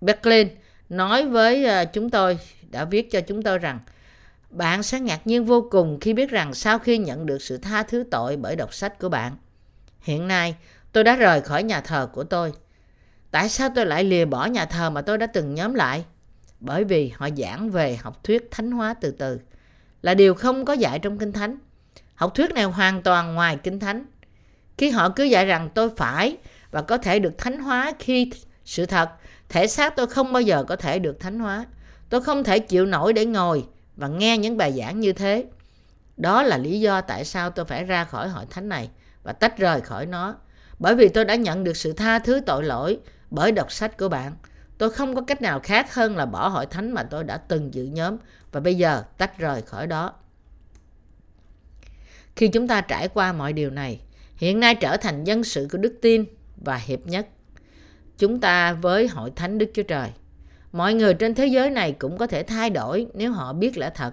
Speaker 1: Berlin nói với ờ, chúng tôi, đã viết cho chúng tôi rằng bạn sẽ ngạc nhiên vô cùng khi biết rằng sau khi nhận được sự tha thứ tội bởi đọc sách của bạn. Hiện nay, tôi đã rời khỏi nhà thờ của tôi. Tại sao tôi lại lìa bỏ nhà thờ mà tôi đã từng nhóm lại? Bởi vì họ giảng về học thuyết thánh hóa từ từ, là điều không có dạy trong Kinh Thánh. Học thuyết này hoàn toàn ngoài Kinh Thánh. Khi họ cứ dạy rằng tôi phải và có thể được thánh hóa khi sự thật, thể xác tôi không bao giờ có thể được thánh hóa. Tôi không thể chịu nổi để ngồi và nghe những bài giảng như thế. Đó là lý do tại sao tôi phải ra khỏi hội thánh này và tách rời khỏi nó. Bởi vì tôi đã nhận được sự tha thứ tội lỗi bởi đọc sách của bạn. Tôi không có cách nào khác hơn là bỏ hội thánh mà tôi đã từng dự nhóm và bây giờ tách rời khỏi đó. Khi chúng ta trải qua mọi điều này, hiện nay trở thành dân sự của đức tin và hiệp nhất. Chúng ta với hội thánh Đức Chúa Trời. Mọi người trên thế giới này cũng có thể thay đổi nếu họ biết lẽ thật.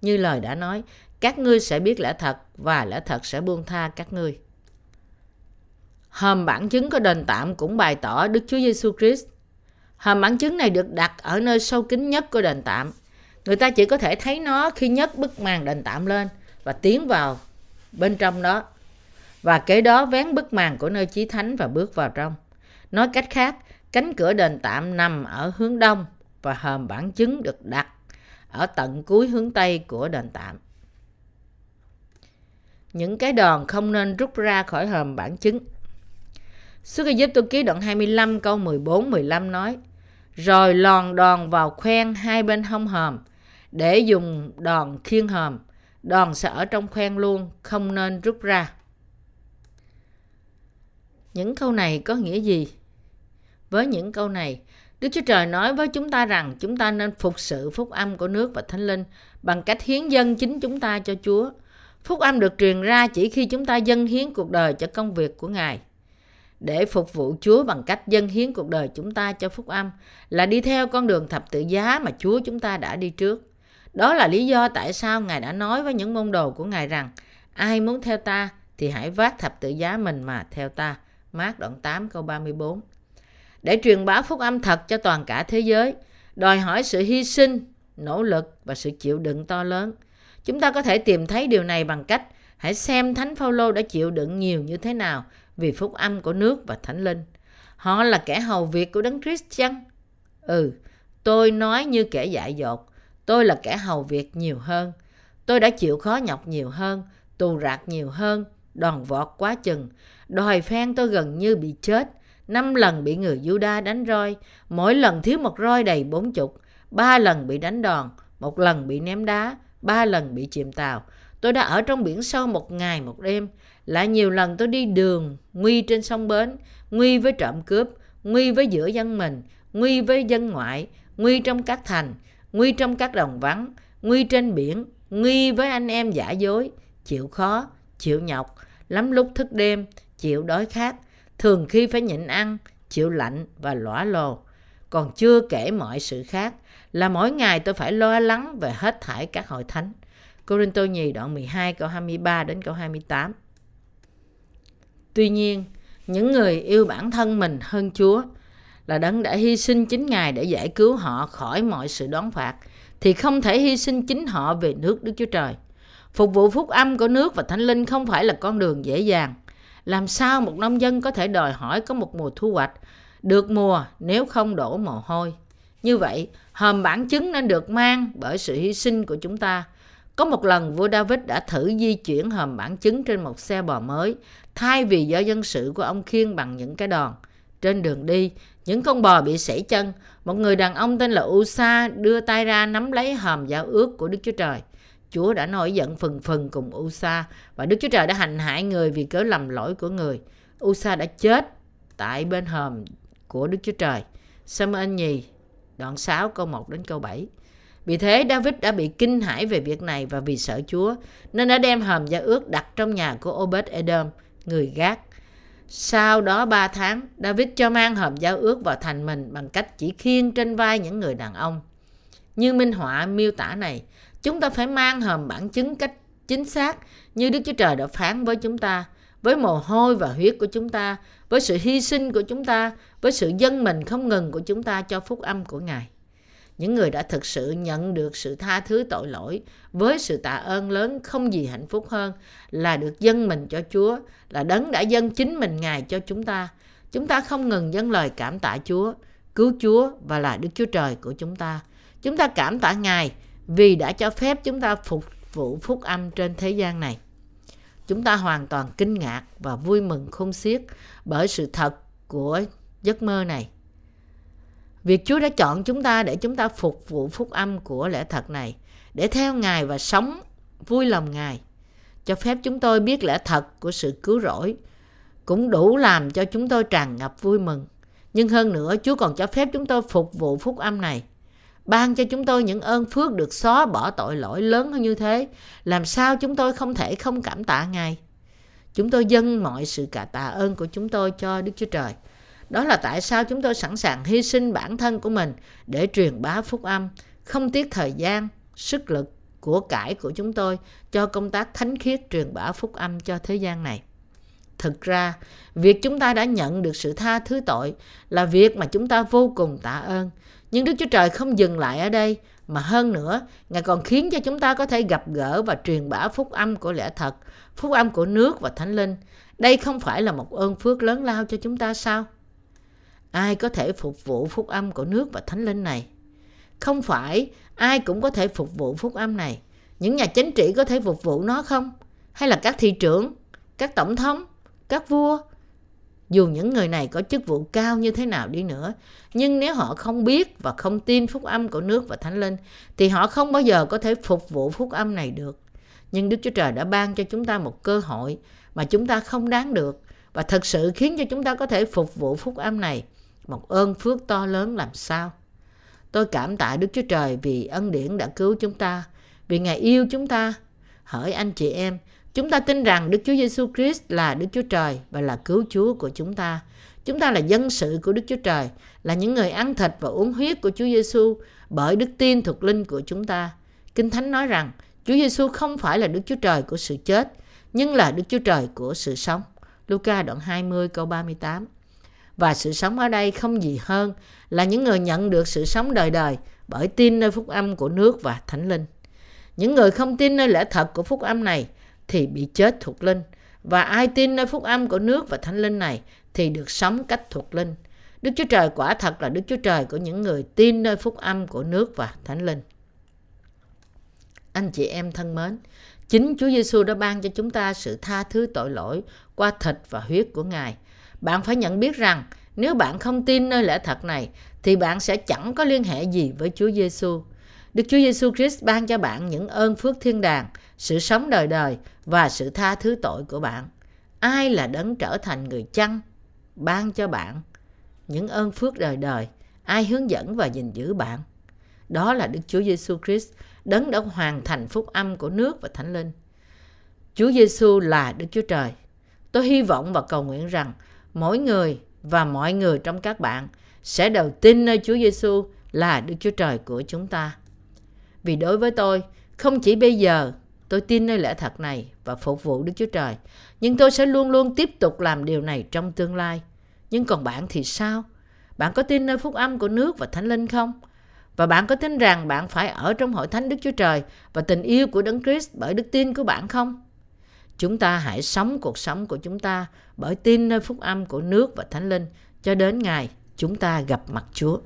Speaker 1: Như lời đã nói, các ngươi sẽ biết lẽ thật và lẽ thật sẽ buông tha các ngươi. Hòm bản chứng có đền tạm cũng bày tỏ Đức Chúa Giêsu Christ. Hòm bản chứng này được đặt ở nơi sâu kín nhất của đền tạm. Người ta chỉ có thể thấy nó khi nhấc bức màn đền tạm lên và tiến vào bên trong đó. Và kế đó vén bức màn của nơi chí thánh và bước vào trong. Nói cách khác, cánh cửa đền tạm nằm ở hướng đông và hòm bản chứng được đặt ở tận cuối hướng tây của đền tạm. Những cái đòn không nên rút ra khỏi hòm bản chứng. Xuất Ai tôi ký đoạn 25 câu 14-15 nói Rồi lòn đòn vào khoen hai bên hông hòm để dùng đòn khiên hòm. Đòn sẽ ở trong khoen luôn, không nên rút ra. Những câu này có nghĩa gì? Với những câu này, Đức Chúa Trời nói với chúng ta rằng chúng ta nên phục sự phúc âm của nước và Thánh Linh bằng cách hiến dân chính chúng ta cho Chúa. Phúc âm được truyền ra chỉ khi chúng ta dâng hiến cuộc đời cho công việc của Ngài. Để phục vụ Chúa bằng cách dâng hiến cuộc đời chúng ta cho phúc âm là đi theo con đường thập tự giá mà Chúa chúng ta đã đi trước. Đó là lý do tại sao Ngài đã nói với những môn đồ của Ngài rằng ai muốn theo ta thì hãy vác thập tự giá mình mà theo ta. Mát đoạn 8 câu 34 Để truyền bá phúc âm thật cho toàn cả thế giới, đòi hỏi sự hy sinh, nỗ lực và sự chịu đựng to lớn. Chúng ta có thể tìm thấy điều này bằng cách hãy xem Thánh Phaolô đã chịu đựng nhiều như thế nào vì phúc âm của nước và Thánh Linh. Họ là kẻ hầu việc của Đấng Christ chăng? Ừ, tôi nói như kẻ dại dột. Tôi là kẻ hầu việc nhiều hơn. Tôi đã chịu khó nhọc nhiều hơn, tù rạc nhiều hơn, đòn vọt quá chừng. Đòi phen tôi gần như bị chết. Năm lần bị người Juda đánh roi, mỗi lần thiếu một roi đầy bốn chục. Ba lần bị đánh đòn, một lần bị ném đá, ba lần bị chìm tàu. Tôi đã ở trong biển sâu một ngày một đêm. Lại nhiều lần tôi đi đường, nguy trên sông bến, nguy với trộm cướp, nguy với giữa dân mình, nguy với dân ngoại, nguy trong các thành, nguy trong các đồng vắng, nguy trên biển, nguy với anh em giả dối, chịu khó, chịu nhọc, lắm lúc thức đêm, chịu đói khát, thường khi phải nhịn ăn, chịu lạnh và lõa lồ. Còn chưa kể mọi sự khác là mỗi ngày tôi phải lo lắng về hết thải các hội thánh. Corinto nhì đoạn 12 câu 23 đến câu 28. Tuy nhiên, những người yêu bản thân mình hơn Chúa là đấng đã hy sinh chính Ngài để giải cứu họ khỏi mọi sự đón phạt, thì không thể hy sinh chính họ về nước Đức Chúa Trời. Phục vụ phúc âm của nước và thánh linh không phải là con đường dễ dàng. Làm sao một nông dân có thể đòi hỏi có một mùa thu hoạch được mùa nếu không đổ mồ hôi? Như vậy, hòm bản chứng nên được mang bởi sự hy sinh của chúng ta. Có một lần vua David đã thử di chuyển hòm bản chứng trên một xe bò mới, thay vì do dân sự của ông khiêng bằng những cái đòn. Trên đường đi, những con bò bị sảy chân. Một người đàn ông tên là Usa đưa tay ra nắm lấy hòm giao ước của Đức Chúa Trời. Chúa đã nổi giận phần phần cùng Usa và Đức Chúa Trời đã hành hại người vì cớ lầm lỗi của người. Usa đã chết tại bên hòm của Đức Chúa Trời. Samuel nhì, đoạn 6 câu 1 đến câu 7. Vì thế David đã bị kinh hãi về việc này và vì sợ Chúa nên đã đem hòm giao ước đặt trong nhà của Obed Edom, người gác sau đó 3 tháng, David cho mang hòm giao ước vào thành mình bằng cách chỉ khiêng trên vai những người đàn ông. Như minh họa miêu tả này, chúng ta phải mang hòm bản chứng cách chính xác như Đức Chúa Trời đã phán với chúng ta, với mồ hôi và huyết của chúng ta, với sự hy sinh của chúng ta, với sự dân mình không ngừng của chúng ta cho phúc âm của Ngài những người đã thực sự nhận được sự tha thứ tội lỗi với sự tạ ơn lớn không gì hạnh phúc hơn là được dâng mình cho Chúa, là đấng đã dâng chính mình Ngài cho chúng ta. Chúng ta không ngừng dâng lời cảm tạ Chúa, cứu Chúa và là Đức Chúa Trời của chúng ta. Chúng ta cảm tạ Ngài vì đã cho phép chúng ta phục vụ phúc âm trên thế gian này. Chúng ta hoàn toàn kinh ngạc và vui mừng không xiết bởi sự thật của giấc mơ này. Việc Chúa đã chọn chúng ta để chúng ta phục vụ phúc âm của lẽ thật này, để theo Ngài và sống vui lòng Ngài. Cho phép chúng tôi biết lẽ thật của sự cứu rỗi, cũng đủ làm cho chúng tôi tràn ngập vui mừng. Nhưng hơn nữa, Chúa còn cho phép chúng tôi phục vụ phúc âm này. Ban cho chúng tôi những ơn phước được xóa bỏ tội lỗi lớn hơn như thế. Làm sao chúng tôi không thể không cảm tạ Ngài? Chúng tôi dâng mọi sự cả tạ ơn của chúng tôi cho Đức Chúa Trời. Đó là tại sao chúng tôi sẵn sàng hy sinh bản thân của mình để truyền bá phúc âm, không tiếc thời gian, sức lực, của cải của chúng tôi cho công tác thánh khiết truyền bá phúc âm cho thế gian này. Thực ra, việc chúng ta đã nhận được sự tha thứ tội là việc mà chúng ta vô cùng tạ ơn. Nhưng Đức Chúa Trời không dừng lại ở đây, mà hơn nữa, Ngài còn khiến cho chúng ta có thể gặp gỡ và truyền bá phúc âm của lẽ thật, phúc âm của nước và thánh linh. Đây không phải là một ơn phước lớn lao cho chúng ta sao? Ai có thể phục vụ phúc âm của nước và thánh linh này không phải ai cũng có thể phục vụ phúc âm này những nhà chính trị có thể phục vụ nó không hay là các thị trưởng các tổng thống các vua dù những người này có chức vụ cao như thế nào đi nữa. Nhưng nếu họ không biết và không tin phúc âm của nước và thánh linh, thì họ không bao giờ có thể phục vụ phúc âm này được. Nhưng Đức Chúa Trời đã ban cho chúng ta một cơ hội mà chúng ta không đáng được và thật sự khiến cho chúng ta có thể phục vụ phúc âm này. Một ơn phước to lớn làm sao. Tôi cảm tạ Đức Chúa Trời vì ân điển đã cứu chúng ta, vì Ngài yêu chúng ta. Hỡi anh chị em, Chúng ta tin rằng Đức Chúa Giêsu Christ là Đức Chúa Trời và là cứu Chúa của chúng ta. Chúng ta là dân sự của Đức Chúa Trời, là những người ăn thịt và uống huyết của Chúa Giêsu bởi đức tin thuộc linh của chúng ta. Kinh Thánh nói rằng Chúa Giêsu không phải là Đức Chúa Trời của sự chết, nhưng là Đức Chúa Trời của sự sống. Luca đoạn 20 câu 38. Và sự sống ở đây không gì hơn là những người nhận được sự sống đời đời bởi tin nơi phúc âm của nước và thánh linh. Những người không tin nơi lẽ thật của phúc âm này thì bị chết thuộc linh. Và ai tin nơi phúc âm của nước và thánh linh này thì được sống cách thuộc linh. Đức Chúa Trời quả thật là Đức Chúa Trời của những người tin nơi phúc âm của nước và thánh linh. Anh chị em thân mến, chính Chúa Giêsu đã ban cho chúng ta sự tha thứ tội lỗi qua thịt và huyết của Ngài. Bạn phải nhận biết rằng nếu bạn không tin nơi lẽ thật này thì bạn sẽ chẳng có liên hệ gì với Chúa Giêsu. Đức Chúa Giêsu Christ ban cho bạn những ơn phước thiên đàng, sự sống đời đời và sự tha thứ tội của bạn. Ai là đấng trở thành người chăn Ban cho bạn những ơn phước đời đời. Ai hướng dẫn và gìn giữ bạn? Đó là Đức Chúa Giêsu Christ, đấng đã hoàn thành phúc âm của nước và Thánh Linh. Chúa Giêsu là Đức Chúa Trời. Tôi hy vọng và cầu nguyện rằng mỗi người và mọi người trong các bạn sẽ đầu tin nơi Chúa Giêsu là Đức Chúa Trời của chúng ta. Vì đối với tôi, không chỉ bây giờ tôi tin nơi lẽ thật này và phục vụ Đức Chúa Trời, nhưng tôi sẽ luôn luôn tiếp tục làm điều này trong tương lai. Nhưng còn bạn thì sao? Bạn có tin nơi phúc âm của nước và thánh linh không? Và bạn có tin rằng bạn phải ở trong hội thánh Đức Chúa Trời và tình yêu của Đấng Christ bởi đức tin của bạn không? Chúng ta hãy sống cuộc sống của chúng ta bởi tin nơi phúc âm của nước và thánh linh cho đến ngày chúng ta gặp mặt Chúa.